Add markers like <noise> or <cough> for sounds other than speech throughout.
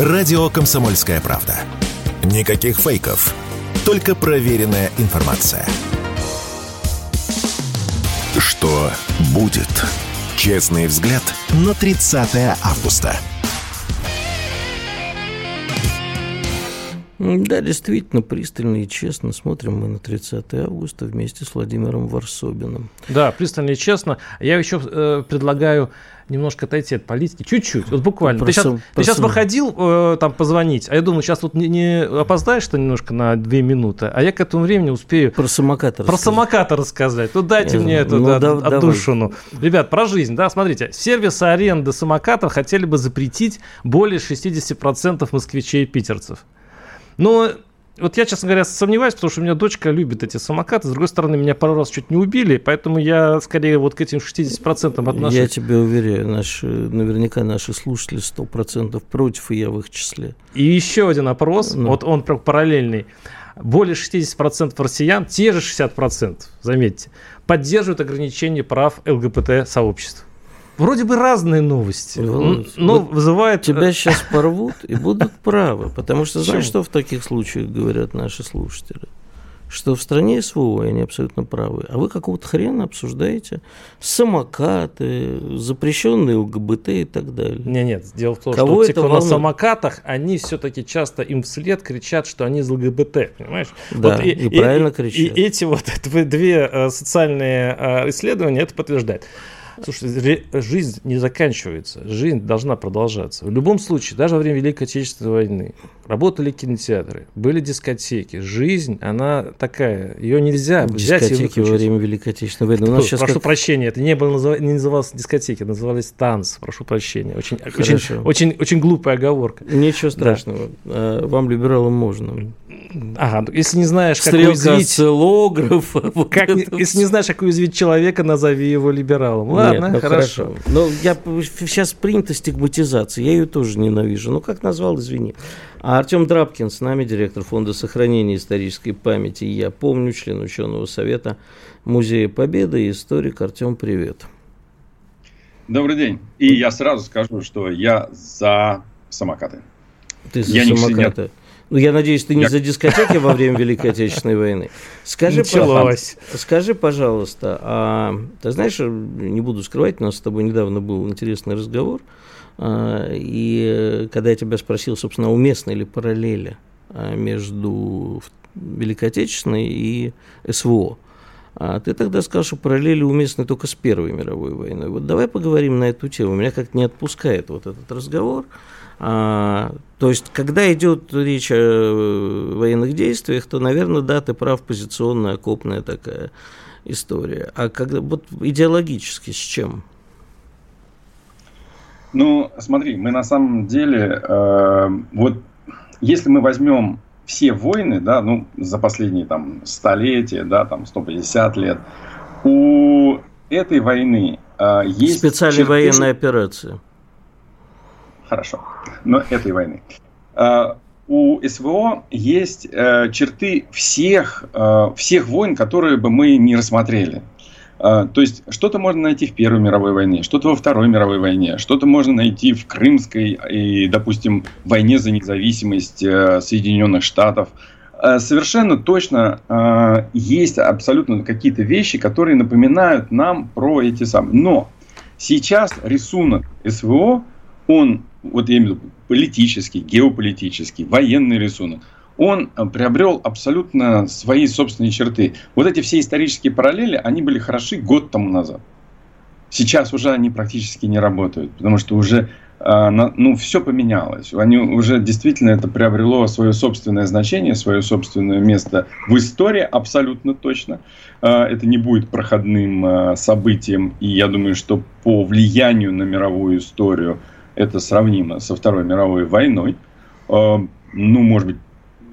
Радио «Комсомольская правда». Никаких фейков, только проверенная информация. Что будет? Честный взгляд на 30 августа. Да, действительно, пристально и честно смотрим мы на 30 августа вместе с Владимиром Варсобиным. Да, пристально и честно. Я еще э, предлагаю немножко отойти от политики, чуть-чуть, вот буквально. Ты сейчас, ты сейчас выходил э, там позвонить, а я думаю, сейчас вот не, не опоздаешь что немножко на две минуты, а я к этому времени успею... Про самокат Про самокат рассказать. Ну, дайте я, мне эту ну, да, отдушину. Ребят, про жизнь, да, смотрите, сервисы аренды самокатов хотели бы запретить более 60% москвичей и питерцев. Но вот я, честно говоря, сомневаюсь, потому что у меня дочка любит эти самокаты. С другой стороны, меня пару раз чуть не убили, поэтому я скорее вот к этим 60% отношусь. Я тебе уверяю, наши, наверняка наши слушатели 100% против, и я в их числе. И еще один опрос, ну. вот он параллельный. Более 60% россиян, те же 60%, заметьте, поддерживают ограничение прав ЛГБТ-сообществ. Вроде бы разные новости, но вот вызывает... Тебя сейчас порвут и будут <laughs> правы, потому что знаешь, что в таких случаях говорят наши слушатели? Что в стране СВО, они абсолютно правы, а вы какого-то хрена обсуждаете самокаты, запрещенные ЛГБТ и так далее. Нет, нет, дело в том, Кого что те, кто волнует? на самокатах, они все-таки часто им вслед кричат, что они из ЛГБТ, понимаешь? Да, вот и, и, и правильно кричат. И, и эти вот <laughs> две э, социальные э, исследования это подтверждают. Слушай, жизнь не заканчивается, жизнь должна продолжаться. В любом случае, даже во время Великой Отечественной войны работали кинотеатры, были дискотеки. Жизнь, она такая, ее нельзя взять Дискотеки во время Великой Отечественной войны. У нас сейчас прошу как... прощения, это не, было, не называлось дискотеки, назывались танцы, прошу прощения. Очень, очень, очень, очень глупая оговорка. Ничего страшного, да. Вам, либералам, можно. Ага, ну, если не знаешь, как Стрелка уязвить... осциллографа. <laughs> Вот как, если не знаешь, как уязвить человека, назови его либералом. Ладно, Нет, ну хорошо. хорошо. Но я, сейчас принята стигматизация, я ее тоже ненавижу. Ну, как назвал, извини. А Артем Драбкин с нами, директор Фонда сохранения исторической памяти. Я помню, член ученого совета Музея Победы и историк. Артем, привет. Добрый день. И я сразу скажу, что я за самокаты. Ты за я самокаты? Не ну, я надеюсь, ты не я... за дискотеки во время Великой Отечественной войны. Скажи, Началось. скажи, пожалуйста, а ты знаешь, не буду скрывать, у нас с тобой недавно был интересный разговор, а, и когда я тебя спросил, собственно, уместны ли параллели а, между Великой Отечественной и СВО, а ты тогда сказал, что параллели уместны только с Первой мировой войной. Вот давай поговорим на эту тему. Меня как-то не отпускает вот этот разговор. А, то есть, когда идет речь о военных действиях, то, наверное, да, ты прав, позиционная, окопная такая история. А когда вот идеологически с чем? Ну, смотри, мы на самом деле, э, вот если мы возьмем все войны, да, ну, за последние там столетия, да, там 150 лет, у этой войны э, есть... Специальная черты... военная операция хорошо, но этой войны. А, у СВО есть э, черты всех, э, всех войн, которые бы мы не рассмотрели. А, то есть что-то можно найти в Первой мировой войне, что-то во Второй мировой войне, что-то можно найти в Крымской и, допустим, войне за независимость э, Соединенных Штатов. Совершенно точно есть абсолютно какие-то вещи, которые напоминают нам про эти самые. Но сейчас рисунок СВО, он вот я имею в виду политический, геополитический, военный рисунок, он приобрел абсолютно свои собственные черты. Вот эти все исторические параллели, они были хороши год тому назад. Сейчас уже они практически не работают, потому что уже э, ну, все поменялось. Они уже действительно это приобрело свое собственное значение, свое собственное место в истории, абсолютно точно. Э, это не будет проходным событием, и я думаю, что по влиянию на мировую историю это сравнимо со Второй мировой войной. А, ну, может быть,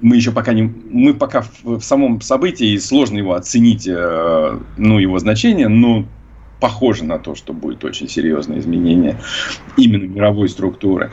мы еще пока не... Мы пока в, в самом событии, сложно его оценить, э, ну, его значение, но похоже на то, что будет очень серьезное изменение именно мировой структуры.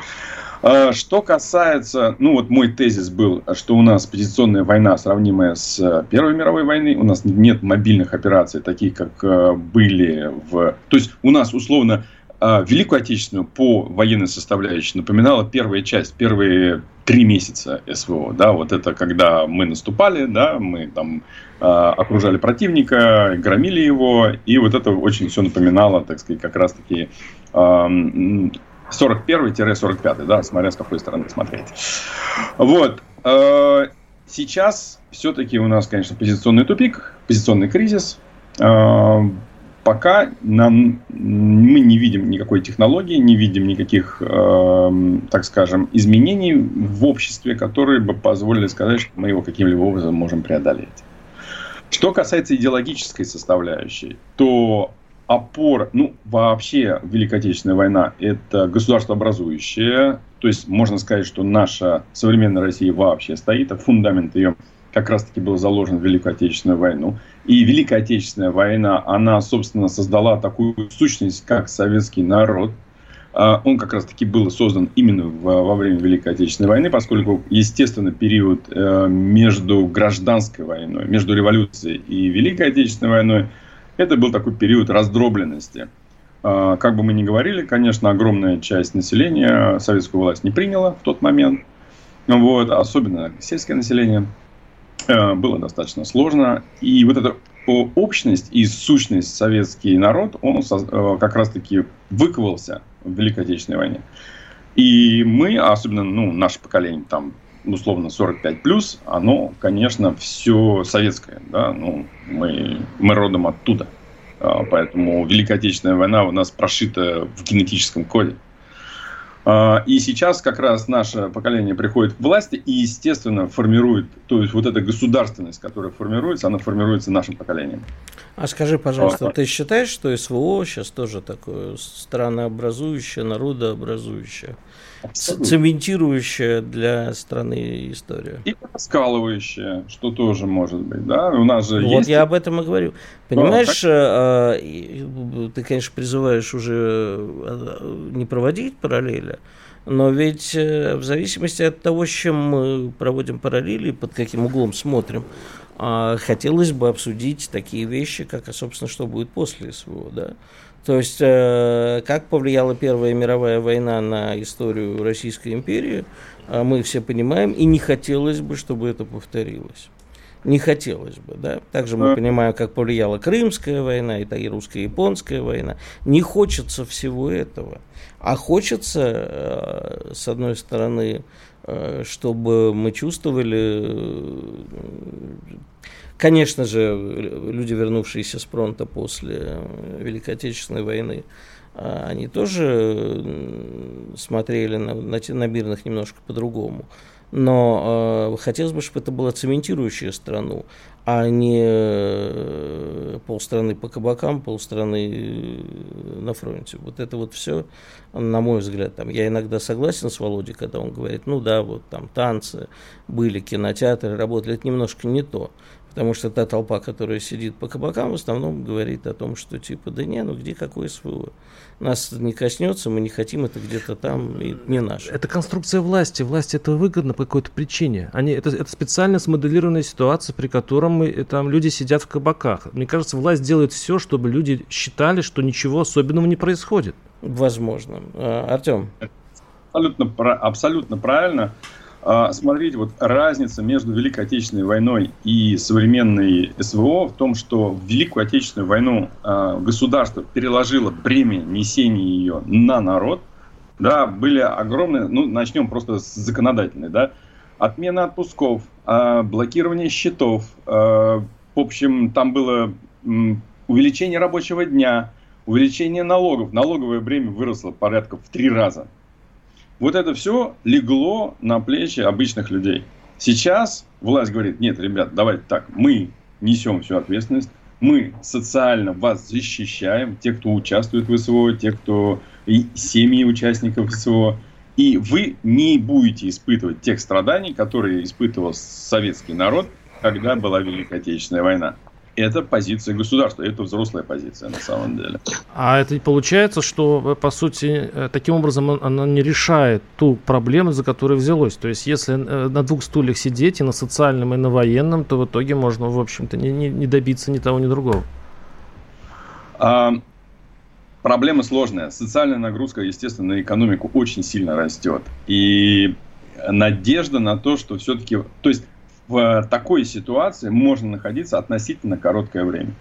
А, что касается, ну вот мой тезис был, что у нас позиционная война сравнимая с Первой мировой войной, у нас нет мобильных операций, таких как э, были в... То есть у нас условно Великую Отечественную по военной составляющей напоминала первая часть, первые три месяца СВО. Да, вот это когда мы наступали, да, мы там э, окружали противника, громили его, и вот это очень все напоминало, так сказать, как раз-таки э, 41-45, да, смотря с какой стороны смотреть. Вот. Э, сейчас все-таки у нас, конечно, позиционный тупик, позиционный кризис. Э, пока нам, мы не видим никакой технологии, не видим никаких, э, так скажем, изменений в обществе, которые бы позволили сказать, что мы его каким-либо образом можем преодолеть. Что касается идеологической составляющей, то опора, ну, вообще Великая Отечественная война – это государство образующее, то есть можно сказать, что наша современная Россия вообще стоит, а фундамент ее как раз-таки был заложен в Великую Отечественную войну. И Великая Отечественная война, она, собственно, создала такую сущность, как советский народ. А, он как раз-таки был создан именно во время Великой Отечественной войны, поскольку, естественно, период э, между гражданской войной, между революцией и Великой Отечественной войной, это был такой период раздробленности. А, как бы мы ни говорили, конечно, огромная часть населения советскую власть не приняла в тот момент. Вот, особенно сельское население. Э, было достаточно сложно. И вот эта общность и сущность советский народ, он э, как раз-таки выковался в Великой Отечественной войне. И мы, особенно ну, наше поколение, там, условно, 45 плюс, оно, конечно, все советское. Да? Ну, мы, мы родом оттуда. А, поэтому Великая Отечественная война у нас прошита в генетическом коде. А, и сейчас как раз наше поколение приходит к власти и, естественно, формирует, то есть вот эта государственность, которая формируется, она формируется нашим поколением. А скажи, пожалуйста, ты считаешь, что СВО сейчас тоже такое странообразующее, народообразующее? Цементирующая для страны история. И раскалывающая, что тоже может быть, да? У нас же вот есть... я об этом и говорю. Понимаешь, а, а, ты, конечно, призываешь уже а, не проводить параллели, но ведь э, в зависимости от того, с чем мы проводим параллели, под каким углом смотрим, хотелось бы обсудить такие вещи, как, собственно, что будет после СВО, да? То есть, э, как повлияла Первая мировая война на историю Российской империи, э, мы все понимаем, и не хотелось бы, чтобы это повторилось. Не хотелось бы, да. Также мы понимаем, как повлияла Крымская война, и, и русско-японская война. Не хочется всего этого. А хочется, э, с одной стороны, чтобы мы чувствовали Конечно же, люди, вернувшиеся с фронта после Великой Отечественной войны, а, они тоже смотрели на, на, на мирных немножко по-другому. Но э, хотелось бы, чтобы это была цементирующая страну, а не э, полстраны по кабакам, полстраны э, на фронте. Вот это вот все, на мой взгляд, там, я иногда согласен с Володей, когда он говорит, ну да, вот там танцы были, кинотеатры работали, это немножко не то. Потому что та толпа, которая сидит по кабакам, в основном говорит о том, что типа, да не, ну где какое СВО? Нас не коснется, мы не хотим, это где-то там, и не наше. Это конструкция власти. Власти это выгодно по какой-то причине. Они, это, это специально смоделированная ситуация, при котором мы, там люди сидят в кабаках. Мне кажется, власть делает все, чтобы люди считали, что ничего особенного не происходит. Возможно. А, Артем? Абсолютно, абсолютно правильно. А, смотрите, вот разница между Великой Отечественной войной и современной СВО в том, что в Великую Отечественную войну а, государство переложило бремя несения ее на народ. Да, были огромные, ну, начнем просто с законодательной, да, отмена отпусков, а, блокирование счетов, в общем, там было увеличение рабочего дня, увеличение налогов. Налоговое бремя выросло порядка в три раза. Вот это все легло на плечи обычных людей. Сейчас власть говорит, нет, ребят, давайте так, мы несем всю ответственность, мы социально вас защищаем, те, кто участвует в СВО, те, кто и семьи участников СВО, и вы не будете испытывать тех страданий, которые испытывал советский народ, когда была Великая Отечественная война это позиция государства, это взрослая позиция на самом деле. А это получается, что, по сути, э, таким образом она не решает ту проблему, за которую взялось. То есть, если э, на двух стульях сидеть, и на социальном, и на военном, то в итоге можно, в общем-то, не, не, не добиться ни того, ни другого. А, проблема сложная. Социальная нагрузка, естественно, на экономику очень сильно растет. И надежда на то, что все-таки... То есть в такой ситуации можно находиться относительно короткое время.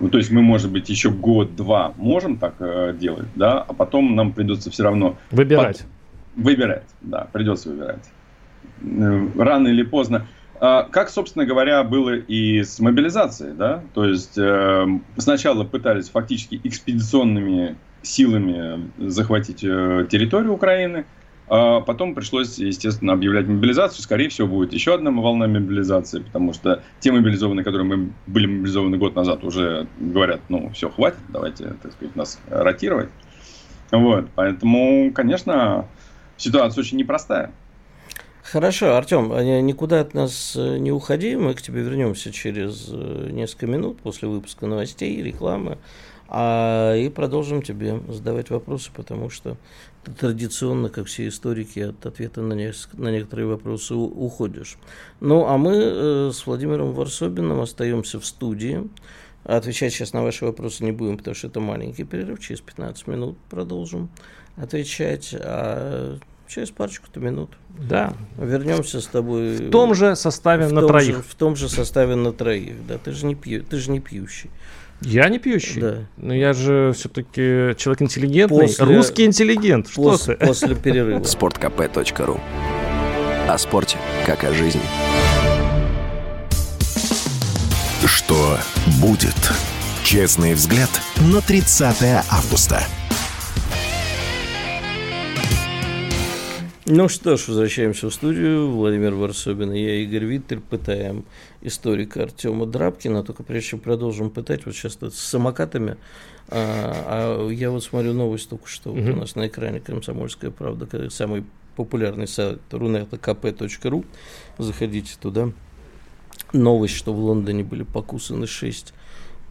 Ну, то есть мы, может быть, еще год-два можем так э, делать, да, а потом нам придется все равно... Выбирать. Под... Выбирать, да, придется выбирать. Э, рано или поздно. А, как, собственно говоря, было и с мобилизацией, да, то есть э, сначала пытались фактически экспедиционными силами захватить э, территорию Украины, потом пришлось, естественно, объявлять мобилизацию. Скорее всего, будет еще одна волна мобилизации, потому что те мобилизованные, которые мы были мобилизованы год назад, уже говорят, ну, все, хватит, давайте, так сказать, нас ротировать. Вот, поэтому, конечно, ситуация очень непростая. Хорошо, Артем, а никуда от нас э, не уходи, мы к тебе вернемся через э, несколько минут после выпуска новостей, рекламы, а, и продолжим тебе задавать вопросы, потому что традиционно, как все историки, от ответа на, не, на некоторые вопросы у, уходишь. Ну, а мы э, с Владимиром Варсобиным остаемся в студии. Отвечать сейчас на ваши вопросы не будем, потому что это маленький перерыв. Через 15 минут продолжим отвечать. А через парочку-то минут. Да. Вернемся с тобой. В том же составе на троих. Же, в том же составе на троих, да. Ты же не, пью, ты же не пьющий. Я не пьющий. Да. Но я же все-таки человек интеллигентный. После, Русский интеллигент. Что после, ты? После перерыва. Спорткп.ру О спорте, как о жизни. Что будет? Честный взгляд на 30 августа. Ну что ж, возвращаемся в студию. Владимир Варсобин и я, Игорь Виттель, пытаем историка Артема Драбкина. Только прежде чем продолжим пытать, вот сейчас с самокатами, а, а я вот смотрю новость только что вот у нас на экране «Комсомольская правда», самый популярный сайт runetokp.ru. Заходите туда. Новость, что в Лондоне были покусаны шесть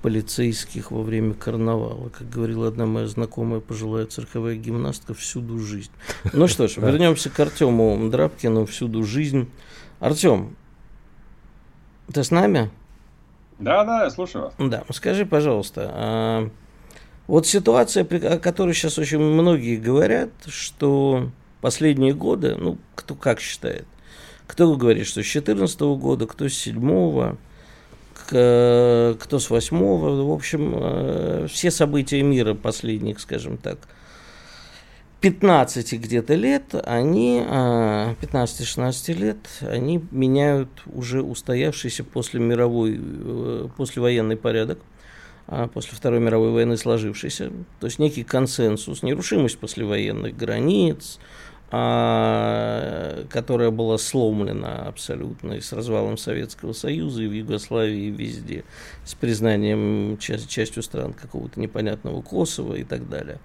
полицейских во время карнавала. Как говорила одна моя знакомая пожилая цирковая гимнастка, всюду жизнь. Ну что ж, <laughs> вернемся к Артему Драбкину, всюду жизнь. Артем, ты с нами? Да, да, я слушаю вас. Да, скажи, пожалуйста, а вот ситуация, о которой сейчас очень многие говорят, что последние годы, ну, кто как считает, кто говорит, что с 2014 года, кто с 7 кто с восьмого, в общем, э, все события мира последних, скажем так, 15 где-то лет, они, 15-16 э, лет, они меняют уже устоявшийся после мировой, э, после военный порядок, а после Второй мировой войны сложившийся, то есть некий консенсус, нерушимость послевоенных границ, а, которая была сломлена абсолютно и с развалом Советского Союза, и в Югославии, и везде, с признанием часть, частью стран какого-то непонятного Косово и так далее.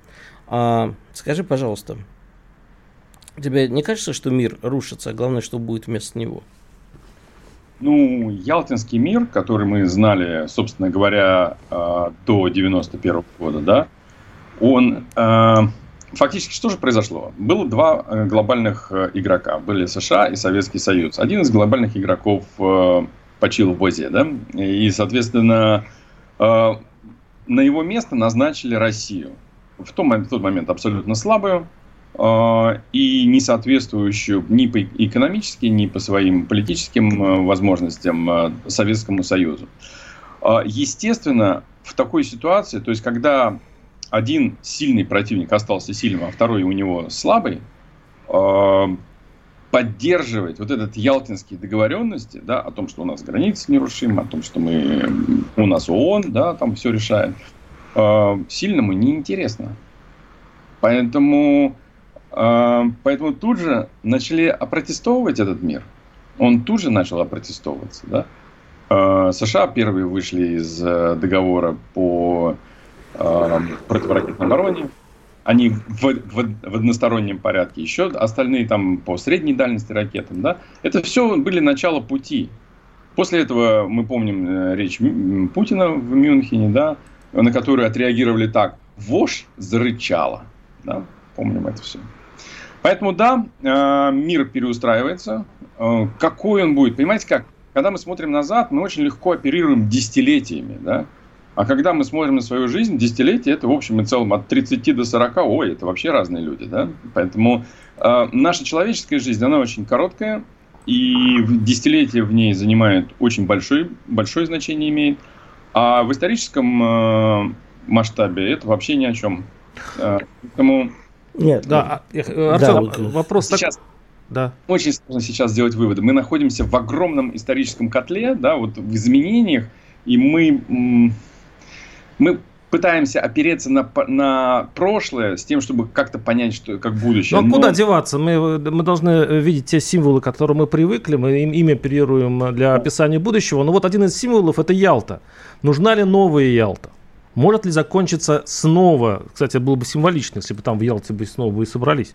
А, скажи, пожалуйста, тебе не кажется, что мир рушится, а главное, что будет вместо него? Ну, Ялтинский мир, который мы знали, собственно говоря, а, до 91 года, да, он а, фактически что же произошло? Было два э, глобальных э, игрока. Были США и Советский Союз. Один из глобальных игроков э, почил в Бозе, да? И, соответственно, на его место назначили Россию. В, том, в тот момент абсолютно слабую и не соответствующую ни по экономически, ни по своим политическим возможностям Советскому Союзу. Естественно, в такой ситуации, то есть когда один сильный противник остался сильным, а второй у него слабый, э, поддерживать вот этот ялтинские договоренности, да, о том, что у нас границы нерушимы, о том, что мы, у нас ООН, да, там все решает, э, сильному неинтересно. Поэтому, э, поэтому тут же начали опротестовывать этот мир. Он тут же начал опротестовываться, да. США первые вышли из договора по э, противоракетной обороне. Они в, в, в одностороннем порядке. Еще остальные там по средней дальности ракетам. Да? Это все были начало пути. После этого мы помним э, речь Путина в Мюнхене, да, на которую отреагировали так. Вож зарычала. Да? Помним это все. Поэтому да, э, мир переустраивается. Э, какой он будет? Понимаете как? Когда мы смотрим назад, мы очень легко оперируем десятилетиями. Да? А когда мы смотрим на свою жизнь, десятилетие это в общем и целом от 30 до 40, ой, это вообще разные люди, да? Поэтому э, наша человеческая жизнь, она очень короткая, и десятилетие в ней занимает очень большое, большое значение имеет. А в историческом э, масштабе это вообще ни о чем. Э, поэтому... Нет, да, ну, а, Артем, да, вопрос сейчас, так... Да. Очень сложно сейчас сделать выводы. Мы находимся в огромном историческом котле, да, вот в изменениях, и мы мы пытаемся опереться на, на прошлое с тем, чтобы как-то понять, что как будущее. Ну, а Но... куда деваться? Мы, мы должны видеть те символы, к которым мы привыкли, мы им, ими оперируем для описания будущего. Но вот один из символов – это Ялта. Нужна ли новая Ялта? Может ли закончиться снова, кстати, было бы символично, если бы там в Ялте бы снова бы и собрались,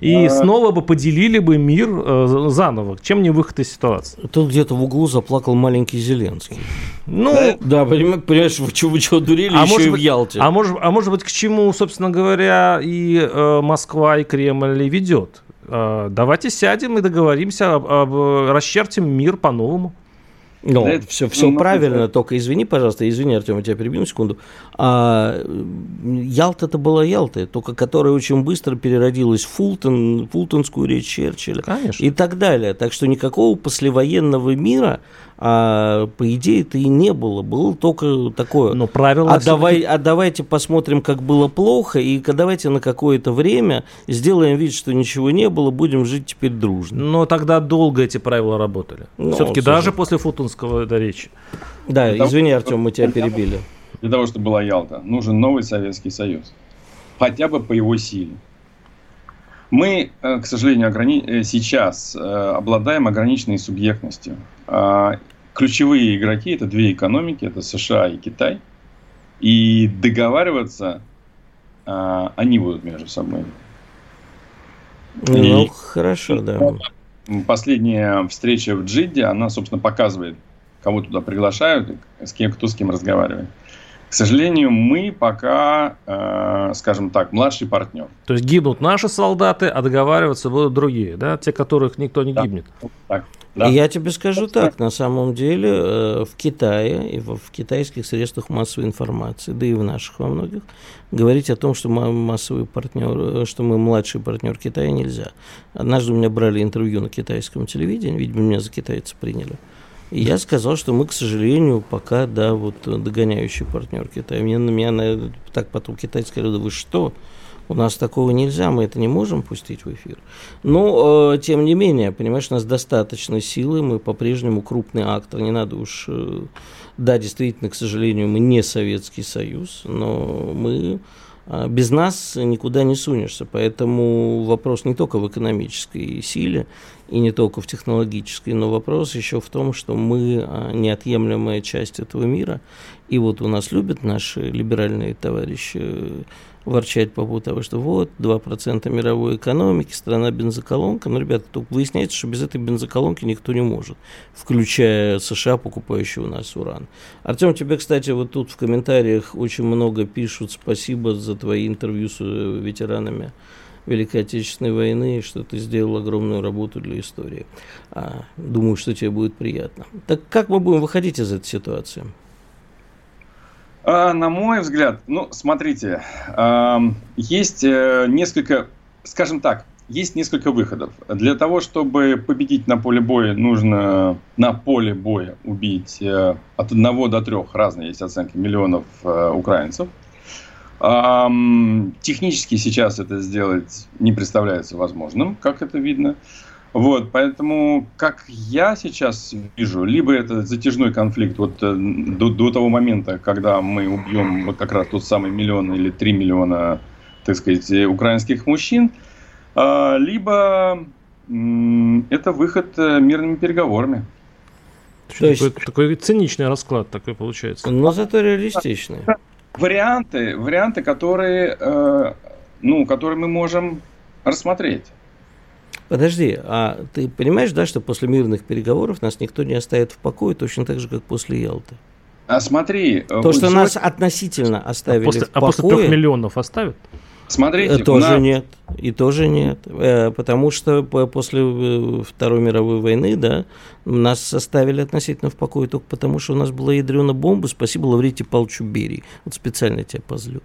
и а... снова бы поделили бы мир э, заново. Чем не выход из ситуации? Тут где-то в углу заплакал маленький Зеленский. Ну, да, да понимаешь, вы что, вы что, дурели а еще и быть, в Ялте? А может, а может быть, к чему, собственно говоря, и э, Москва, и Кремль и ведет? Э, давайте сядем и договоримся, об, об, расчертим мир по-новому. Ну, да, все, все ну, правильно, это... только извини, пожалуйста, извини, Артем, я тебя перебью на секунду. А, Ялта это была Ялта, только которая очень быстро переродилась в Фултон, фултонскую речь Черчилля Конечно. и так далее. Так что никакого послевоенного мира а по идее это и не было, было только такое. Но правило. А, давай, а давайте посмотрим, как было плохо, и давайте на какое-то время сделаем вид, что ничего не было, будем жить теперь дружно. Но тогда долго эти правила работали. Ну, Все-таки даже после Футунского это речи. Да, Для извини, того, Артем, мы тебя перебили. Для того, чтобы была Ялта, нужен новый Советский Союз. Хотя бы по его силе. Мы, э, к сожалению, ограни... Э, сейчас э, обладаем ограниченной субъектностью. А, ключевые игроки это две экономики, это США и Китай. И договариваться а, они будут между собой. Ну, и хорошо, да. Последняя встреча в Джидде, она, собственно, показывает, кого туда приглашают, с кем, кто с кем разговаривает. К сожалению, мы пока, э, скажем так, младший партнер. То есть гибнут наши солдаты, а договариваться будут другие, да? Те, которых никто не да. гибнет. Так. Да. Я тебе скажу так, на самом деле э, в Китае и в, в китайских средствах массовой информации, да и в наших во многих, говорить о том, что мы массовый партнер, э, что мы младший партнер Китая нельзя. Однажды у меня брали интервью на китайском телевидении, видимо, меня за китайца приняли. И я сказал, что мы, к сожалению, пока, да, вот догоняющий партнер Китая. Мне на меня на, так потом китайцы сказали, да вы что? У нас такого нельзя, мы это не можем пустить в эфир. Но, э, тем не менее, понимаешь, у нас достаточно силы, мы по-прежнему крупный актор, не надо уж... Э, да, действительно, к сожалению, мы не Советский Союз, но мы а без нас никуда не сунешься. Поэтому вопрос не только в экономической силе и не только в технологической, но вопрос еще в том, что мы а, неотъемлемая часть этого мира. И вот у нас любят наши либеральные товарищи ворчать по поводу того, что вот 2% мировой экономики, страна бензоколонка. Но, ребята, только выясняется, что без этой бензоколонки никто не может, включая США, покупающие у нас уран. Артем, тебе, кстати, вот тут в комментариях очень много пишут спасибо за твои интервью с э, ветеранами Великой Отечественной войны, что ты сделал огромную работу для истории. А, думаю, что тебе будет приятно. Так как мы будем выходить из этой ситуации? А, на мой взгляд, ну, смотрите, есть э, несколько, скажем так, есть несколько выходов. Для того, чтобы победить на поле боя, нужно на поле боя убить э, от одного до трех, разные есть оценки, миллионов э, украинцев. Технически сейчас это сделать не представляется возможным, как это видно. Вот, поэтому, как я сейчас вижу, либо это затяжной конфликт вот э, до, до того момента, когда мы убьем вот как раз тот самый миллион или три миллиона, так сказать, украинских мужчин, а, либо это выход э, мирными переговорами. То есть... такой, такой циничный расклад такой получается. Но зато реалистичный. Варианты, варианты, которые, э, ну, которые мы можем рассмотреть. Подожди, а ты понимаешь, да, что после мирных переговоров нас никто не оставит в покое, точно так же, как после Ялты? А смотри... То, что нас относительно оставили а после, в покое... А после трех миллионов оставят? Смотрите, тоже нас... нет. И тоже нет. Э, потому что после э, Второй мировой войны, да, нас составили относительно в покое только потому, что у нас была ядрена бомба. Спасибо Лаврите Павловичу Берии. Вот специально тебя позлю.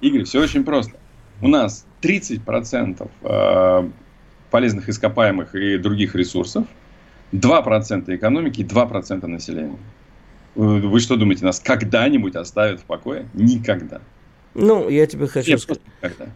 Игорь, все очень просто. У нас 30% э, полезных ископаемых и других ресурсов, 2% экономики и 2% населения. Вы что думаете, нас когда-нибудь оставят в покое? Никогда. Ну, я тебе хочу сказать.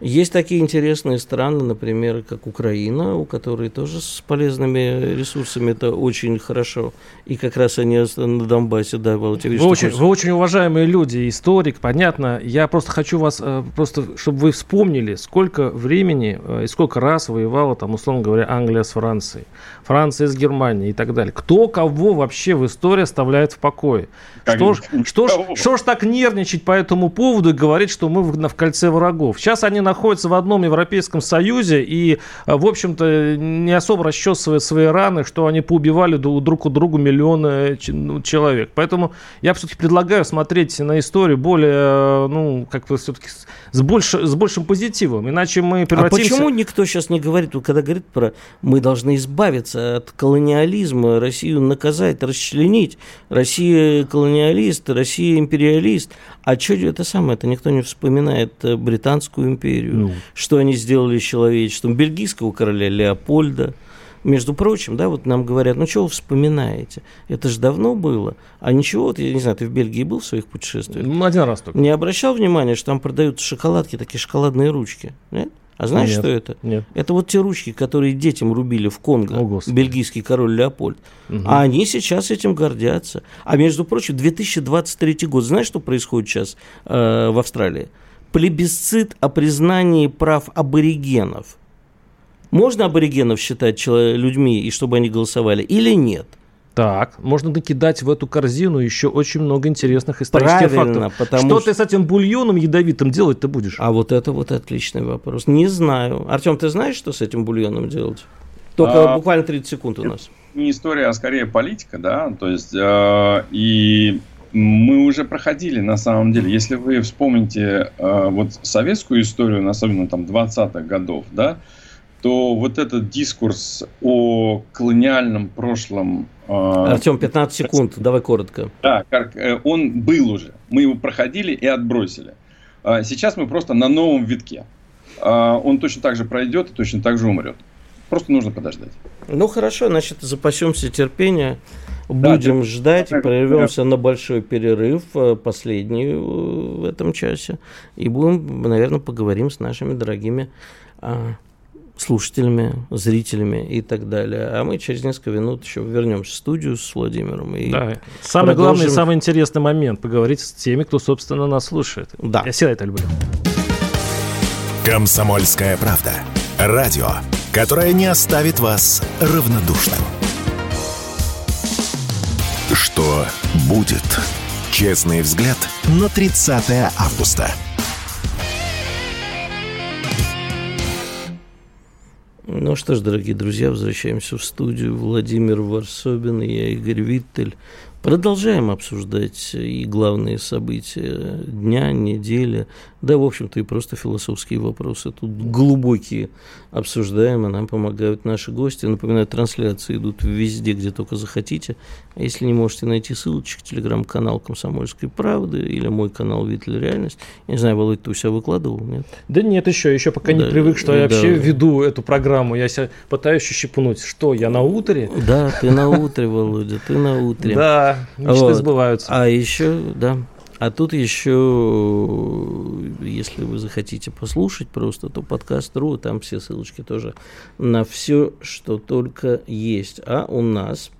Есть такие интересные страны, например, как Украина, у которой тоже с полезными ресурсами это очень хорошо. И как раз они на Донбассе, да, Володя, вы, очень, вы очень уважаемые люди, историк, понятно. Я просто хочу вас, э, просто, чтобы вы вспомнили, сколько времени э, и сколько раз воевала, там, условно говоря, Англия с Францией, Франция с Германией и так далее. Кто кого вообще в истории оставляет в покое? Что ж, что, ж, что ж так нервничать по этому поводу и говорить, что мы в, в кольце врагов? Сейчас они находятся в одном Европейском Союзе и, в общем-то, не особо расчесывая свои раны, что они поубивали друг у друга миллионы ну, человек. Поэтому я все-таки предлагаю смотреть на историю более, ну, как бы все-таки с, больше, с большим позитивом. Иначе мы а превратимся... А почему никто сейчас не говорит, когда говорит про мы должны избавиться от колониализма, Россию наказать, расчленить, Россия колониалист, Россия империалист. А что это самое? Это никто не вспоминает э, Британскую империю, ну. что они сделали с человечеством, бельгийского короля Леопольда. Между прочим, да, вот нам говорят, ну что вы вспоминаете? Это же давно было. А ничего, вот, я не знаю, ты в Бельгии был в своих путешествиях? Ну, один раз только. Не обращал внимания, что там продают шоколадки, такие шоколадные ручки? Нет? А знаешь, Нет. что это? Нет. Это вот те ручки, которые детям рубили в Конго, О, бельгийский король Леопольд. Угу. А они сейчас этим гордятся. А между прочим, 2023 год, знаешь, что происходит сейчас э, в Австралии? Плебисцит о признании прав аборигенов. Можно аборигенов считать людьми, и чтобы они голосовали, или нет? Так, можно накидать в эту корзину еще очень много интересных исторических Правильно, фактов. Потому что, что ты с этим бульоном ядовитым делать-то будешь? А вот это вот отличный вопрос. Не знаю. Артем, ты знаешь, что с этим бульоном делать? Только а, буквально 30 секунд у нас. Не история, а скорее политика, да. То есть, э, и мы уже проходили, на самом деле, если вы вспомните э, вот советскую историю, особенно там 20-х годов, да, то вот этот дискурс о колониальном прошлом... А, Артем, 15 секунд, давай коротко. Да, э, он был уже. Мы его проходили и отбросили. А сейчас мы просто на новом витке. А он точно так же пройдет и точно так же умрет. Просто нужно подождать. Ну хорошо, значит, запасемся терпения. Будем да, ждать, да, прервемся да. на большой перерыв, э, последний э, в этом часе, и будем, наверное, поговорим с нашими дорогими слушателями, зрителями и так далее. А мы через несколько минут еще вернемся в студию с Владимиром. И да. Самый продолжим... главный, самый интересный момент поговорить с теми, кто, собственно, нас слушает. Да. Я всегда это люблю. Комсомольская правда. Радио, которое не оставит вас равнодушным. Что будет? Честный взгляд на 30 августа. Ну что ж, дорогие друзья, возвращаемся в студию. Владимир Варсобин и я, Игорь Виттель. Продолжаем обсуждать и главные события дня, недели, да, в общем-то, и просто философские вопросы. Тут глубокие обсуждаем, и нам помогают наши гости. Напоминаю, трансляции идут везде, где только захотите. Если не можете найти ссылочек, телеграм-канал «Комсомольской правды» или мой канал «Виттель Реальность». Я не знаю, Володь, ты у себя выкладывал, нет? Да нет, еще, еще пока да, не привык, что да. я вообще веду эту программу. Я себя пытаюсь щипнуть. Что, я на утре? Да, ты на утре, Володя, ты на утре. Да, мечты сбываются. А еще, да, а тут еще, если вы захотите послушать просто, то подкаст.ру, там все ссылочки тоже на все, что только есть. А у нас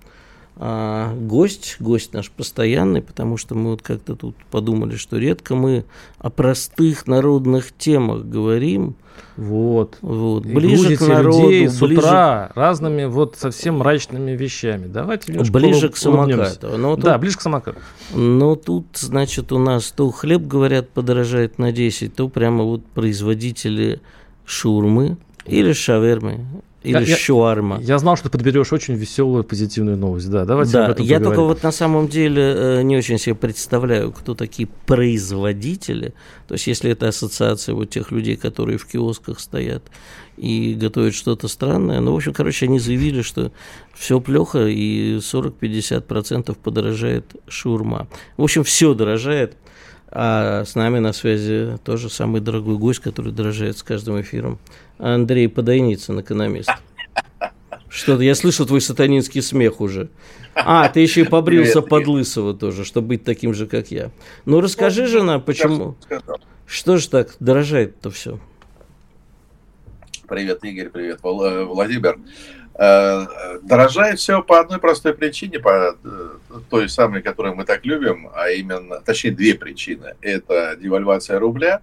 а, гость, гость наш постоянный, потому что мы вот как-то тут подумали, что редко мы о простых народных темах говорим, вот. вот. Ближе к народу. людей с ближе... утра разными вот совсем мрачными вещами. Давайте Ближе к самокату. Но тут... Да, ближе к самокату. Но тут, значит, у нас то хлеб, говорят, подорожает на 10, то прямо вот производители шурмы или шавермы или я, шуарма. Я, я знал, что подберешь очень веселую позитивную новость. Да, давайте да, я только вот на самом деле э, не очень себе представляю, кто такие производители. То есть, если это ассоциация вот тех людей, которые в киосках стоят и готовят что-то странное. Ну, в общем, короче, они заявили, что все плохо и 40-50% подорожает шурма. В общем, все дорожает. А с нами на связи тоже самый дорогой гость, который дорожает с каждым эфиром. Андрей Подойницын, экономист. Что-то я слышу твой сатанинский смех уже. А, ты еще и побрился привет, под лысого тоже, чтобы быть таким же, как я. Ну, расскажи ну, же нам, почему... Что же так дорожает-то все? Привет, Игорь, привет, э, Владимир. Э, дорожает все по одной простой причине, по э, той самой, которую мы так любим, а именно, точнее, две причины. Это девальвация рубля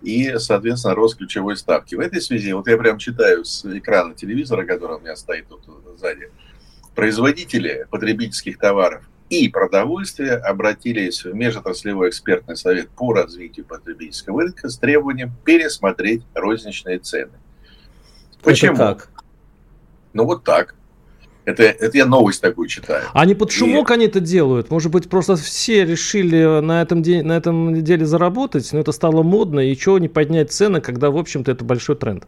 и, соответственно, рост ключевой ставки. В этой связи, вот я прям читаю с экрана телевизора, который у меня стоит тут сзади, производители потребительских товаров и продовольствия обратились в Межотраслевой экспертный совет по развитию потребительского рынка с требованием пересмотреть розничные цены. Почему? Это как? Ну вот так. Это, это я новость такую читаю. А не под шумок и... они это делают? Может быть, просто все решили на этом, де... на этом деле заработать, но это стало модно, и чего не поднять цены, когда, в общем-то, это большой тренд?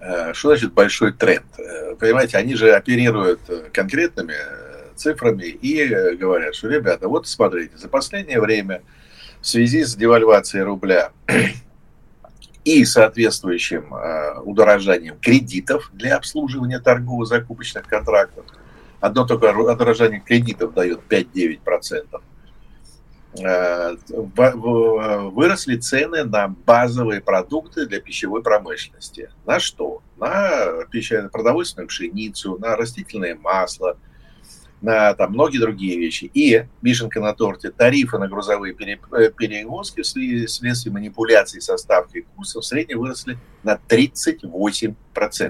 Э, что значит большой тренд? Э, понимаете, они же оперируют э, конкретными цифрами и говорят, что, ребята, вот смотрите, за последнее время в связи с девальвацией рубля и соответствующим э, удорожанием кредитов для обслуживания торгово-закупочных контрактов. Одно только удорожание кредитов дает 5-9%. Э, выросли цены на базовые продукты для пищевой промышленности. На что? На продовольственную пшеницу, на растительное масло – там, многие другие вещи. И, вишенка на торте, тарифы на грузовые э, перевозки вследствие манипуляций со ставкой курса в среднем выросли на 38%.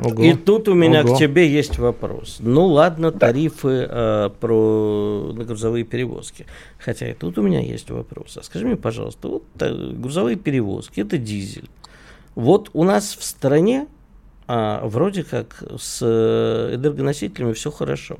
Ого. И тут у меня Ого. к тебе есть вопрос. Ну ладно, да. тарифы э, про на грузовые перевозки. Хотя и тут у меня есть вопрос. А скажи мне, пожалуйста, вот э, грузовые перевозки, это дизель. Вот у нас в стране а, вроде как с э, энергоносителями все хорошо.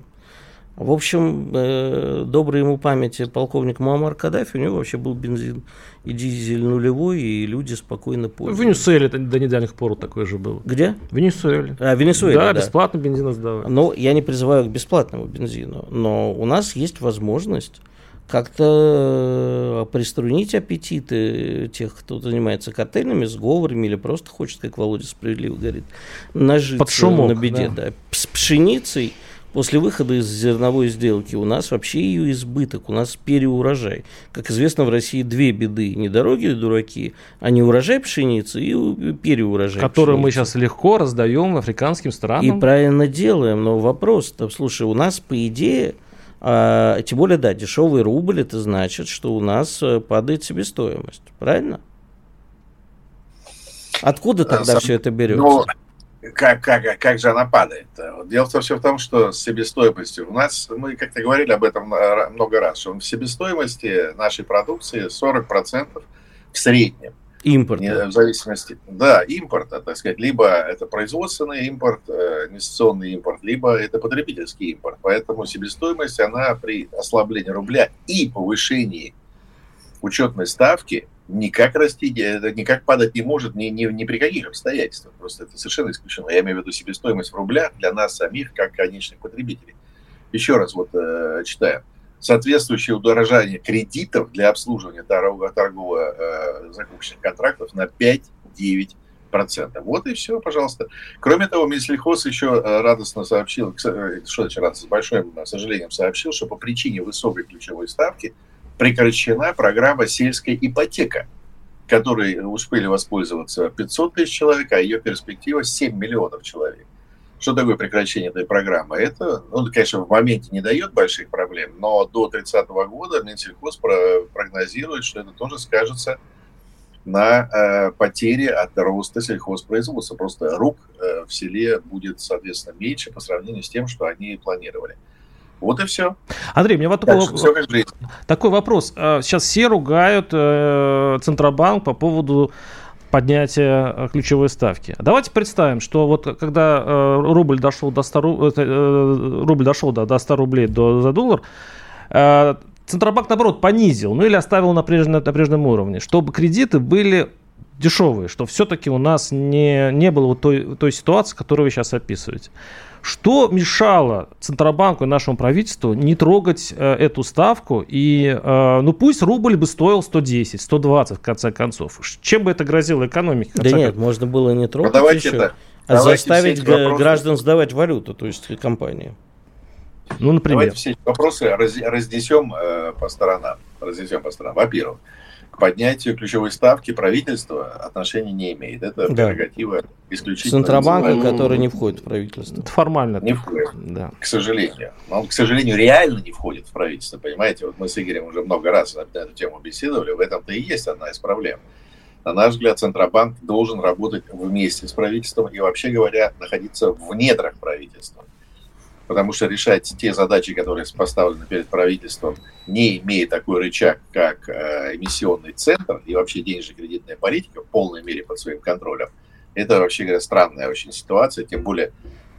В общем, э, доброй ему памяти полковник Муаммар Каддафи, у него вообще был бензин и дизель нулевой, и люди спокойно пользовались. В Венесуэле до недавних пор такое же было. Где? В Венесуэле. А, в Венесуэле, да. Да, бесплатно бензин сдавали. Но я не призываю к бесплатному бензину, но у нас есть возможность как-то э, приструнить аппетиты тех, кто занимается картельными сговорами или просто хочет, как Володя справедливо говорит, нажиться Под шумок, на беде. Да. Да. С пшеницей После выхода из зерновой сделки у нас вообще ее избыток, у нас переурожай. Как известно, в России две беды. Не дороги дураки, а не урожай пшеницы и переурожай Который пшеницы. мы сейчас легко раздаем африканским странам. И правильно делаем, но вопрос-то, слушай, у нас, по идее, а, тем более, да, дешевый рубль, это значит, что у нас э, падает себестоимость, правильно? Откуда тогда Сам... все это берется? Но как, как, как же она падает? Дело все в том, что с себестоимостью у нас, мы как-то говорили об этом много раз, что в себестоимости нашей продукции 40% в среднем. Импорт. В зависимости, да, импорт, так сказать, либо это производственный импорт, э, инвестиционный импорт, либо это потребительский импорт. Поэтому себестоимость, она при ослаблении рубля и повышении учетной ставки никак расти, никак падать не может ни, ни, ни при каких обстоятельствах. Просто это совершенно исключено. Я имею в виду себестоимость в рублях для нас самих, как конечных потребителей. Еще раз вот э, читаю. Соответствующее удорожание кредитов для обслуживания торгово-закупочных торгово, э, контрактов на 5-9 процентов. Вот и все, пожалуйста. Кроме того, Минсельхоз еще э, радостно сообщил, э, что значит радостно, с большим сожалением сообщил, что по причине высокой ключевой ставки – прекращена программа «Сельская ипотека», которой успели воспользоваться 500 тысяч человек, а ее перспектива 7 миллионов человек. Что такое прекращение этой программы? Это, ну, конечно, в моменте не дает больших проблем, но до 30 года Минсельхоз прогнозирует, что это тоже скажется на э, потере от роста сельхозпроизводства. Просто рук э, в селе будет, соответственно, меньше по сравнению с тем, что они планировали. Вот и все. Андрей, у меня вот такой, все как такой вопрос. А, сейчас все ругают э, Центробанк по поводу поднятия э, ключевой ставки. Давайте представим, что вот когда э, рубль дошел до 100, э, э, рубль дошел до, до 100 рублей до, за доллар, э, Центробанк, наоборот, понизил, ну или оставил на, прежнем, на прежнем уровне, чтобы кредиты были дешевые, что все-таки у нас не, не было вот той, той ситуации, которую вы сейчас описываете. Что мешало Центробанку и нашему правительству не трогать э, эту ставку? И, э, ну, пусть рубль бы стоил 110, 120, в конце концов. Чем бы это грозило экономике? Да нет, можно было не трогать ну, еще, это, а заставить граждан сдавать валюту, то есть компании. Ну, например. Давайте все эти вопросы раз, разнесем э, по сторонам. Разнесем по сторонам. Во-первых, поднятию ключевой ставки правительство отношения не имеет. Это да. прерогатива исключительно... Центробанка, который не входит в правительство. Это формально. Не входит, да. к сожалению. Но он, к сожалению, реально не входит в правительство, понимаете? Вот мы с Игорем уже много раз на эту тему беседовали, в этом-то и есть одна из проблем. На наш взгляд, Центробанк должен работать вместе с правительством и, вообще говоря, находиться в недрах правительства потому что решать те задачи, которые поставлены перед правительством, не имея такой рычаг, как э, эмиссионный центр и вообще денежно-кредитная политика в полной мере под своим контролем, это вообще говоря странная очень ситуация, тем более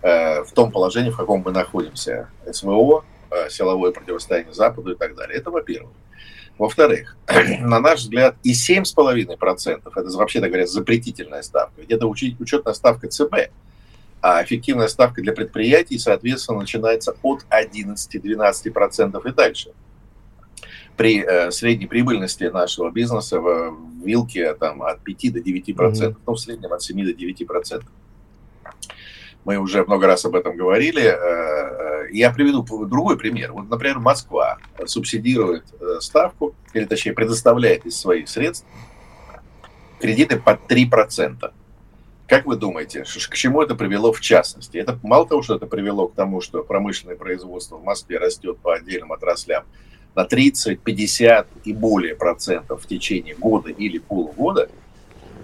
э, в том положении, в каком мы находимся, СВО, э, силовое противостояние Западу и так далее. Это во-первых. Во-вторых, <clears throat> на наш взгляд, и 7,5% это вообще-то говоря запретительная ставка, ведь это учетная ставка ЦБ, а эффективная ставка для предприятий, соответственно, начинается от 11-12% и дальше. При э, средней прибыльности нашего бизнеса в, в вилке там, от 5 до 9%, mm-hmm. ну, в среднем от 7 до 9%. Мы уже много раз об этом говорили. Э, э, я приведу другой пример. Вот, например, Москва субсидирует э, ставку, или точнее предоставляет из своих средств кредиты под 3%. Как вы думаете, к чему это привело в частности? Это мало того, что это привело к тому, что промышленное производство в Москве растет по отдельным отраслям на 30, 50 и более процентов в течение года или полугода,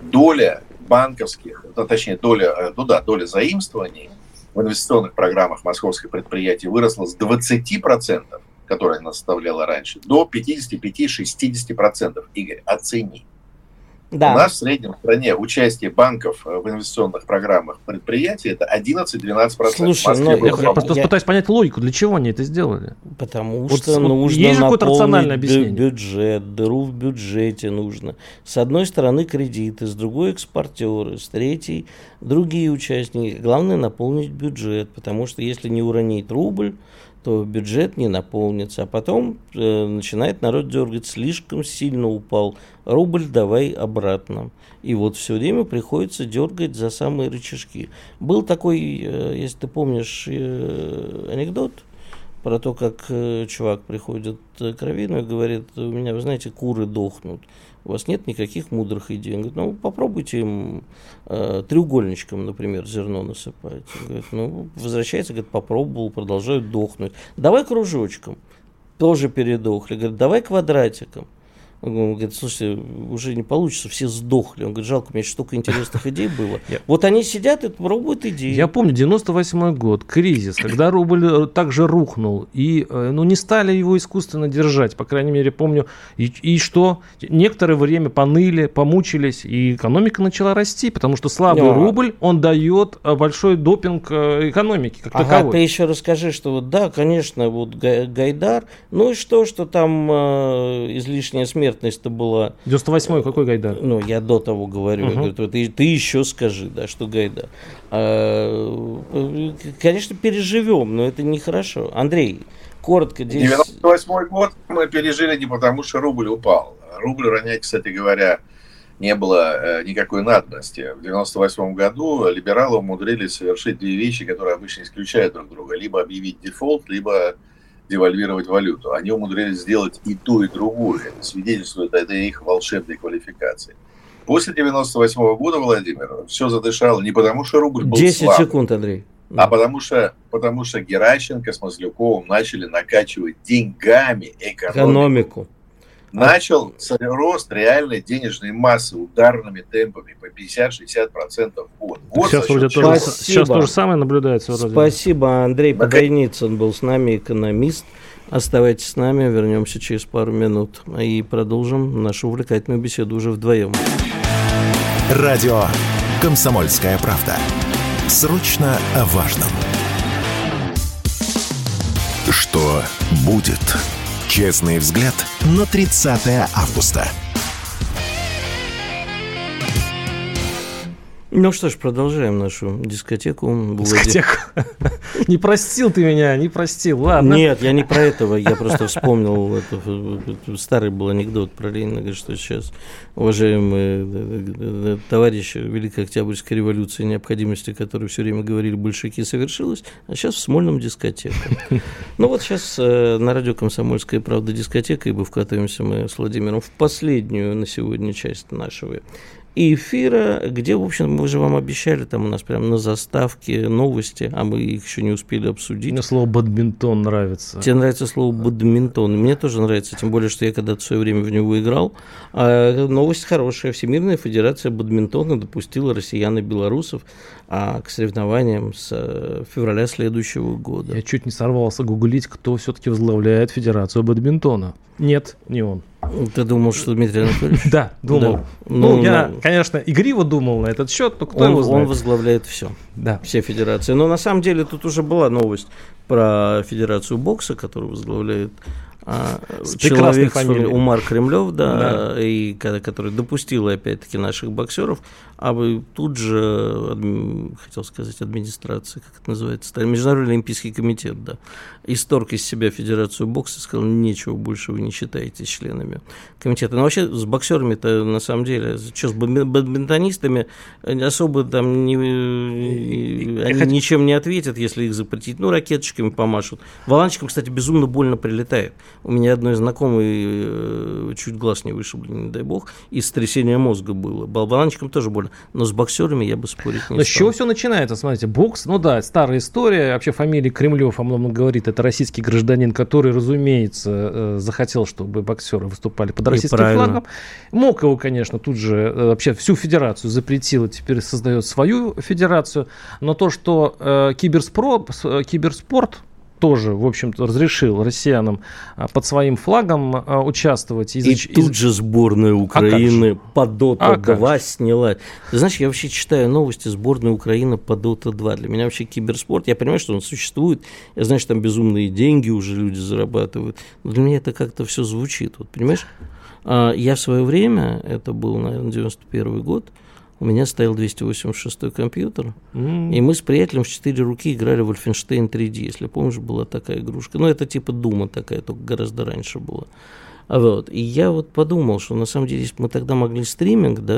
доля банковских, точнее, доля, э, ну да, доля заимствований в инвестиционных программах московских предприятий выросла с 20 процентов, которые она составляла раньше, до 55-60 процентов. Игорь, оцени. Да. У нас в среднем в стране участие банков в инвестиционных программах предприятий это 11-12%. Слушай, ну, я, я просто я... пытаюсь понять логику, для чего они это сделали? Потому вот, что нужно есть наполнить объяснение? бюджет, дыру в бюджете нужно. С одной стороны кредиты, с другой экспортеры, с третьей другие участники. Главное наполнить бюджет, потому что если не уронить рубль, то бюджет не наполнится. А потом э, начинает народ дергать, слишком сильно упал, рубль давай обратно. И вот все время приходится дергать за самые рычажки. Был такой, э, если ты помнишь, э, анекдот про то, как э, чувак приходит к Равину и говорит, у меня, вы знаете, куры дохнут у вас нет никаких мудрых идей. Он говорит, ну попробуйте им э, треугольничком, например, зерно насыпать. Он говорит, ну возвращается, говорит, попробовал, продолжают дохнуть. Давай кружочком. Тоже передохли. Говорит, давай квадратиком. Он говорит, слушайте, уже не получится, все сдохли. Он говорит, жалко, у меня столько интересных идей было. <laughs> Вот они сидят и пробуют идеи. Я помню, 98 год, кризис, когда рубль э, также рухнул, и э, ну, не стали его искусственно держать, по крайней мере, помню. И, и что? Некоторое время поныли, помучились, и экономика начала расти, потому что слабый Но... рубль, он дает э, большой допинг экономики как ага, таковой. ты еще расскажи, что вот да, конечно, вот Гайдар, ну и что, что там э, излишняя смерть смертность-то была... 98-й какой Гайдар? Ну, я до того говорю. Угу. Я говорю ты, ты еще скажи, да, что Гайдар. А, конечно, переживем, но это нехорошо. Андрей, коротко. 98 год мы пережили не потому, что рубль упал. Рубль ронять, кстати говоря, не было э, никакой надобности. В 98 году либералы умудрились совершить две вещи, которые обычно исключают друг друга. Либо объявить дефолт, либо девальвировать валюту. Они умудрились сделать и ту, и другую. Это свидетельствует о их волшебной квалификации. После 98 -го года, Владимир, все задышало не потому, что рубль был 10 слабый, секунд, Андрей. А потому что, потому что Геращенко с Маслюковым начали накачивать деньгами экономику. экономику начал рост реальной денежной массы ударными темпами по 50-60% в год. Вот сейчас, вроде тоже, сейчас то же самое наблюдается. Вроде. Спасибо, Андрей Погайницын был с нами, экономист. Оставайтесь с нами, вернемся через пару минут и продолжим нашу увлекательную беседу уже вдвоем. Радио «Комсомольская правда». Срочно о важном. Что будет? Честный взгляд на 30 августа. Ну что ж, продолжаем нашу дискотеку. Дискотеку? <laughs> Не простил ты меня, не простил, ладно. Нет, я не про этого, я просто вспомнил, старый был анекдот про Ленина, что сейчас уважаемые э, э, э, товарищи Великой Октябрьской революции, необходимости которой все время говорили большевики, совершилась, а сейчас в Смольном дискотека. Ну вот сейчас на радио «Комсомольская правда» дискотека, ибо вкатываемся мы с Владимиром в последнюю на сегодня часть нашего эфира, где, в общем, мы же вам обещали, там у нас прям на заставке новости, а мы их еще не успели обсудить. Мне слово «бадминтон» нравится. Тебе нравится слово «бадминтон». Мне тоже нравится, тем более, что я когда-то в свое время в него играл. А новость хорошая. Всемирная Федерация бадминтона допустила россиян и белорусов а, к соревнованиям с э, февраля следующего года. Я чуть не сорвался гуглить, кто все-таки возглавляет Федерацию бадминтона. Нет, не он. Ты думал, что Дмитрий Анатольевич? Да, думал. Ну, ну, я, конечно, игриво думал на этот счет, но кто он, его знает. Он возглавляет все. Да. Все федерации. Но на самом деле тут уже была новость про Федерацию бокса, которую возглавляет а, человек с Умар Кремлев, да, да. И, который допустил, опять-таки, наших боксеров, а вы тут же, хотел сказать, администрация, как это называется, Международный Олимпийский комитет, да, исторг из себя Федерацию бокса, сказал, ничего больше вы не считаете членами комитета. Но вообще с боксерами-то, на самом деле, что, с бадминтонистами особо там не, они хоть... ничем не ответят, если их запретить. Ну, ракеточками помашут. Валанчикам, кстати, безумно больно прилетает. У меня одной знакомый э, чуть глаз не вышиб, не дай бог, и сотрясение мозга было. Болванчикам тоже больно. Но с боксерами я бы спорить не Но стал. с чего все начинается? Смотрите, бокс, ну да, старая история. Вообще фамилия Кремлев о многом говорит. Это российский гражданин, который, разумеется, э, захотел, чтобы боксеры выступали под российским флагом. Мог его, конечно, тут же э, вообще всю федерацию запретил, и теперь создает свою федерацию. Но то, что э, киберспорт, киберспорт тоже, в общем-то, разрешил россиянам а, под своим флагом а, участвовать. И, и тут же сборная а Украины а по Дота 2 сняла. Ты знаешь, я вообще читаю новости сборной Украины по Дота 2. Для меня вообще киберспорт, я понимаю, что он существует, я знаю, что там безумные деньги уже люди зарабатывают, но для меня это как-то все звучит, вот понимаешь? Я в свое время, это был, наверное, 91 год, у меня стоял 286 компьютер, mm. и мы с приятелем в четыре руки играли в Wolfenstein 3D, если помнишь, была такая игрушка. Ну, это типа Дума такая, только гораздо раньше была. Вот. И я вот подумал, что на самом деле, если бы мы тогда могли стриминг, да,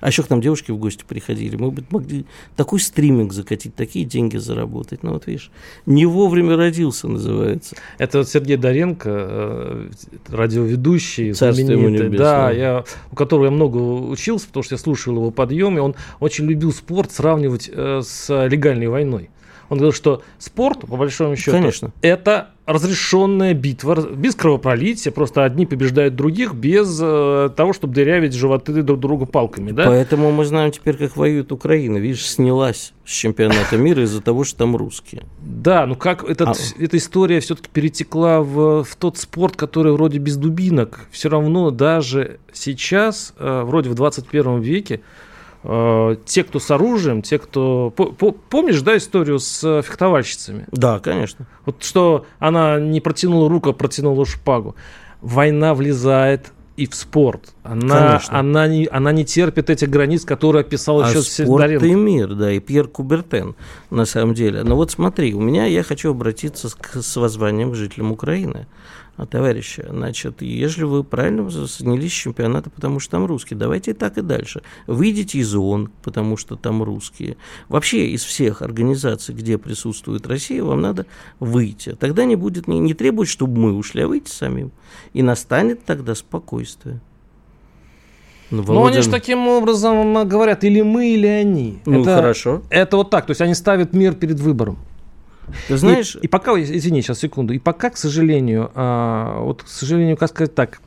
а еще к нам девушки в гости приходили, мы бы могли такой стриминг закатить, такие деньги заработать. Ну вот видишь, не вовремя родился, называется. Это вот Сергей Доренко, э, радиоведущий, Царство знаменитый, да, я, у которого я много учился, потому что я слушал его подъем, и он очень любил спорт сравнивать э, с легальной войной. Он говорил, что спорт, по большому счету, Конечно. это разрешенная битва, без кровопролития, просто одни побеждают других без э, того, чтобы дырявить животы друг другу палками, да? Поэтому мы знаем теперь, как воюет Украина. Видишь, снялась с чемпионата мира из-за того, что там русские. Да, ну как этот, а... эта история все-таки перетекла в, в тот спорт, который вроде без дубинок. Все равно даже сейчас, э, вроде в 21 веке, те, кто с оружием, те, кто... Помнишь, да, историю с э, фехтовальщицами? Да, конечно. Вот что она не протянула руку, а протянула шпагу. Война влезает и в спорт. Она, она, не, она не терпит этих границ, которые описал а еще спорт и мир, да, и Пьер Кубертен, на самом деле. Но вот смотри, у меня, я хочу обратиться с, с воззванием к жителям Украины. А, товарищи, значит, если вы правильно снялись с чемпионата, потому что там русские, давайте и так и дальше. Выйдите из ООН, потому что там русские. Вообще из всех организаций, где присутствует Россия, вам надо выйти. Тогда не будет, не, не требует, чтобы мы ушли, а выйти самим. И настанет тогда спокойствие. Ну, Володя... Ну, они же таким образом говорят, или мы, или они. Ну, это, хорошо. Это вот так, то есть они ставят мир перед выбором. Ты знаешь... И, и пока, извини, сейчас секунду, и пока, к сожалению, а, вот, к сожалению, как сказать так,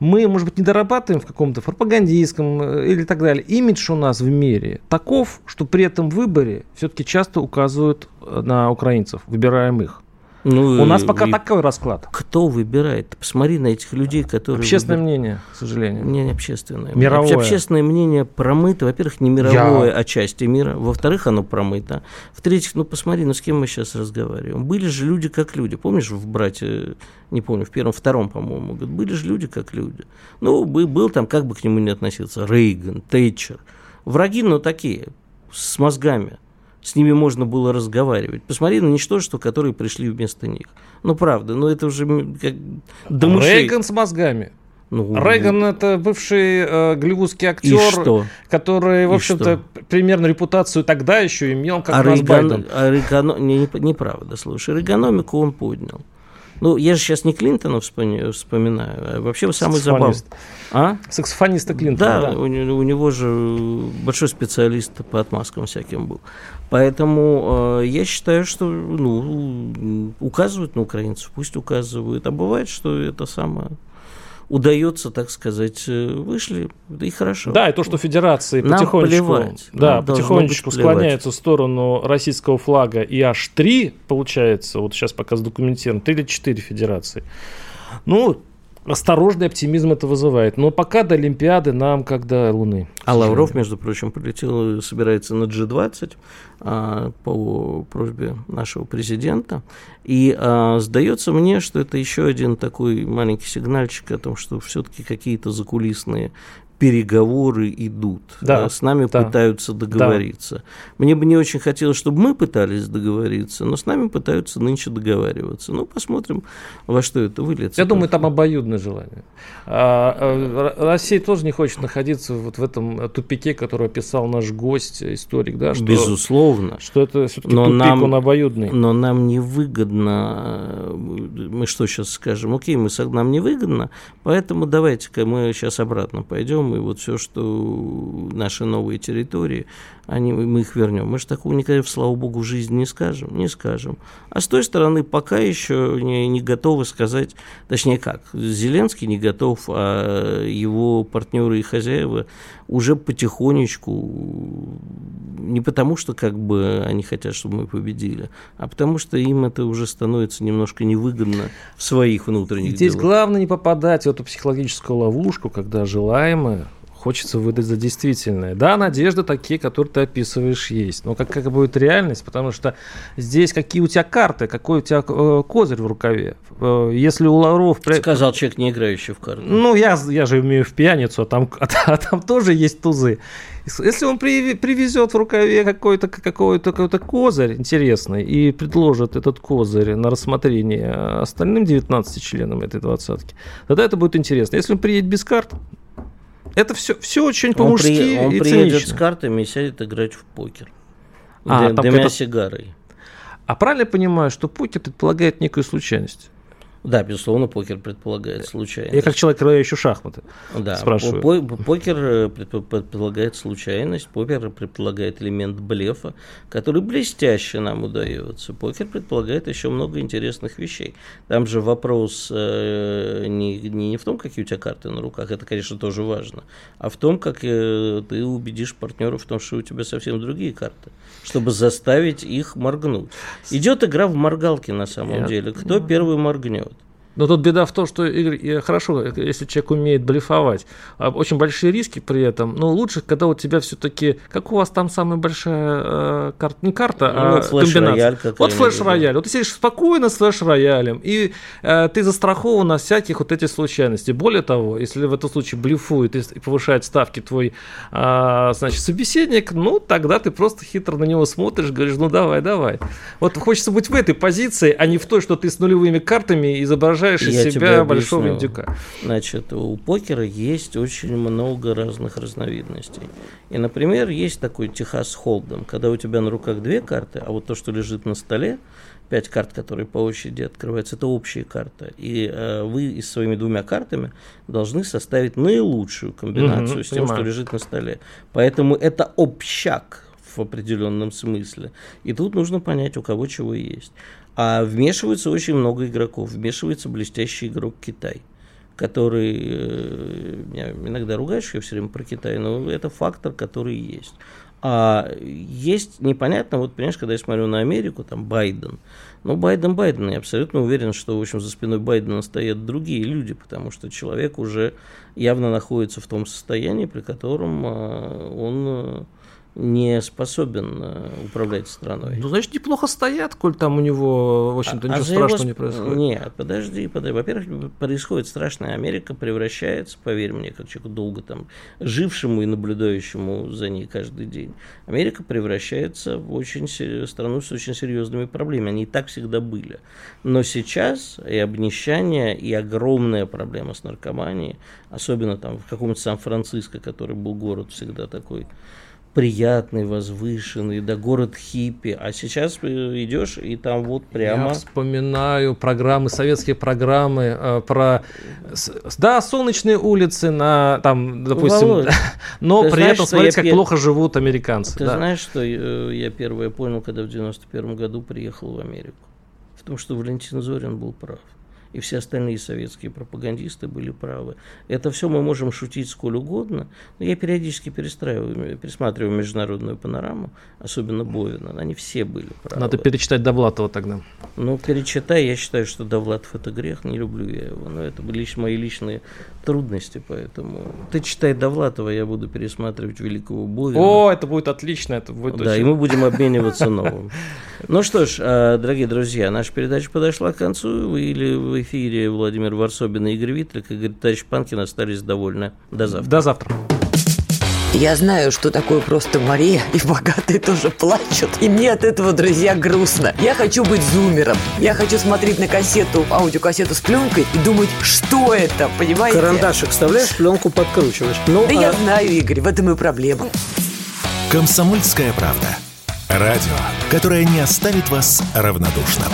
мы, может быть, не дорабатываем в каком-то пропагандистском э, или так далее. Имидж у нас в мире таков, что при этом выборе все-таки часто указывают э, на украинцев, выбираем их. Ну, У нас пока такой расклад. Кто выбирает? Посмотри на этих людей, которые... Общественное выбирают. мнение, к сожалению. Не, не общественное. Мировое. Общественное мнение промыто. Во-первых, не мировое, Я... а части мира. Во-вторых, оно промыто. В-третьих, ну посмотри, ну с кем мы сейчас разговариваем. Были же люди как люди. Помнишь, в «Братья», не помню, в первом, втором, по-моему, были же люди как люди. Ну, был там, как бы к нему не относиться, Рейган, Тейчер. Враги, но такие, с мозгами с ними можно было разговаривать. Посмотри на ничтожества, которые пришли вместо них. Ну, правда, ну это уже как до Рейган с мозгами. Ну, Рейган ну... это бывший э, голливудский актер, который, в общем-то, примерно репутацию тогда еще имел, как а Рейган, а Рейган, не, не, неправда, слушай, Рейгономику он поднял. Ну, я же сейчас не Клинтона вспоминаю, а вообще самый забавный. А? Саксофониста Клинтона. Да, да. У, у него же большой специалист по отмазкам всяким был. Поэтому э, я считаю, что ну, указывают на украинцев, пусть указывают. А бывает, что это самое удается, так сказать, э, вышли, и хорошо. Да, и то, что федерации Нам потихонечку, плевать. Да, Нам потихонечку склоняются в сторону российского флага, и аж три, получается, вот сейчас пока задокументировано, три или четыре федерации. Ну, осторожный оптимизм это вызывает. Но пока до Олимпиады нам как до Луны. А Лавров, между прочим, полетел, собирается на G20 а, по просьбе нашего президента. И а, сдается мне, что это еще один такой маленький сигнальчик о том, что все-таки какие-то закулисные переговоры идут, да, с нами да, пытаются договориться. Да. Мне бы не очень хотелось, чтобы мы пытались договориться, но с нами пытаются нынче договариваться. Ну, посмотрим, во что это выльется. Я думаю, там обоюдное желание. А, а, Россия тоже не хочет находиться вот в этом тупике, который описал наш гость, историк, да? Что, Безусловно. Что это все-таки тупик, нам, он обоюдный. Но нам невыгодно, мы что сейчас скажем, окей, мы, нам невыгодно, поэтому давайте-ка мы сейчас обратно пойдем и вот все, что наши новые территории, они, мы их вернем. Мы же такого никогда, слава богу, в жизни не скажем, не скажем. А с той стороны пока еще не, не готовы сказать, точнее как, Зеленский не готов, а его партнеры и хозяева уже потихонечку, не потому что как бы они хотят, чтобы мы победили, а потому что им это уже становится немножко невыгодно в своих внутренних Здесь делах. главное не попадать в эту психологическую ловушку, когда желаемое хочется выдать за действительное. Да, надежды такие, которые ты описываешь, есть. Но как, как будет реальность? Потому что здесь какие у тебя карты, какой у тебя э, козырь в рукаве. Э, если у Лавров... Сказал человек, не играющий в карты. Ну, я, я же умею в пьяницу, а там, а, а там тоже есть тузы. Если он привезет в рукаве какой-то какой какой козырь интересный и предложит этот козырь на рассмотрение остальным 19 членам этой двадцатки, тогда это будет интересно. Если он приедет без карт, это все, все очень по-мужски Он, при, он приедет цинично. с картами и сядет играть в покер. А, дымя это... сигарой. А правильно я понимаю, что покер предполагает некую случайность? Да, безусловно, покер предполагает случайность. Я как человек, играющий шахматы, да, спрашиваю. По покер э, предполагает случайность, покер предполагает элемент блефа, который блестяще нам удается. Покер предполагает еще много интересных вещей. Там же вопрос э, не, не в том, какие у тебя карты на руках, это, конечно, тоже важно, а в том, как э, ты убедишь партнеров в том, что у тебя совсем другие карты, чтобы заставить их моргнуть. Идет игра в моргалки на самом Я... деле. Кто первый моргнет? Но тут беда в том, что Игорь, хорошо, если человек умеет блефовать, а очень большие риски при этом, но лучше, когда у тебя все-таки, как у вас там самая большая э, карта, не карта, ну, а комбинация. Вот флеш-рояль. Вот ты сидишь спокойно с флеш-роялем, и э, ты застрахован на всяких вот этих случайностей. Более того, если в этом случае блефует и повышает ставки твой, э, значит, собеседник, ну, тогда ты просто хитро на него смотришь, говоришь, ну, давай, давай. Вот хочется быть в этой позиции, а не в той, что ты с нулевыми картами изображаешь изображаешь из себя большого индюка. Значит, у покера есть очень много разных разновидностей. И, например, есть такой Техас Холдем, когда у тебя на руках две карты, а вот то, что лежит на столе, пять карт, которые по очереди открываются, это общие карты. И э, вы с своими двумя картами должны составить наилучшую комбинацию угу, с тем, понимаю. что лежит на столе. Поэтому это общак в определенном смысле. И тут нужно понять, у кого чего есть. А вмешивается очень много игроков. Вмешивается блестящий игрок Китай, который, э, меня иногда ругаешь, я все время про Китай, но это фактор, который есть. А есть непонятно, вот, понимаешь, когда я смотрю на Америку, там Байден, ну, Байден, Байден, я абсолютно уверен, что, в общем, за спиной Байдена стоят другие люди, потому что человек уже явно находится в том состоянии, при котором а, он а, не способен э, управлять страной. Ну, значит, неплохо стоят, коль там у него, в общем-то, а, ничего а страшного его... не происходит. Нет, подожди, подожди. Во-первых, происходит страшное. Америка превращается, поверь мне, как человеку долго там жившему и наблюдающему за ней каждый день, Америка превращается в очень страну с очень серьезными проблемами. Они и так всегда были. Но сейчас и обнищание, и огромная проблема с наркоманией, особенно там в каком-то Сан-Франциско, который был город всегда такой приятный, возвышенный, да город хиппи. А сейчас э, идешь, и там вот прямо... Я вспоминаю программы, советские программы э, про... Да, солнечные улицы на, там, допустим... Володь, <laughs> но при знаешь, этом смотреть, как пер... плохо живут американцы. Ты да. знаешь, что э, я первое понял, когда в 91 году приехал в Америку? В том, что Валентин Зорин был прав и все остальные советские пропагандисты были правы. Это все мы можем шутить сколь угодно, но я периодически перестраиваю, пересматриваю международную панораму, особенно Бовина, они все были правы. Надо перечитать Довлатова тогда. Ну, перечитай, я считаю, что Довлатов это грех, не люблю я его, но это были мои личные трудности, поэтому ты читай Довлатова, я буду пересматривать Великого Бовина. О, это будет отлично, это будет Да, очень... и мы будем обмениваться новым. Ну что ж, а, дорогие друзья, наша передача подошла к концу, или вы эфире Владимир Варсобин и Игорь Витлик. Игорь товарищ Панкин остались довольны. До завтра. До завтра. Я знаю, что такое просто Мария, и богатые тоже плачут. И мне от этого, друзья, грустно. Я хочу быть зумером. Я хочу смотреть на кассету, аудиокассету с пленкой и думать, что это, понимаете? Карандашик вставляешь, пленку подкручиваешь. Ну, да а... я знаю, Игорь, в этом и проблема. Комсомольская правда. Радио, которое не оставит вас равнодушным.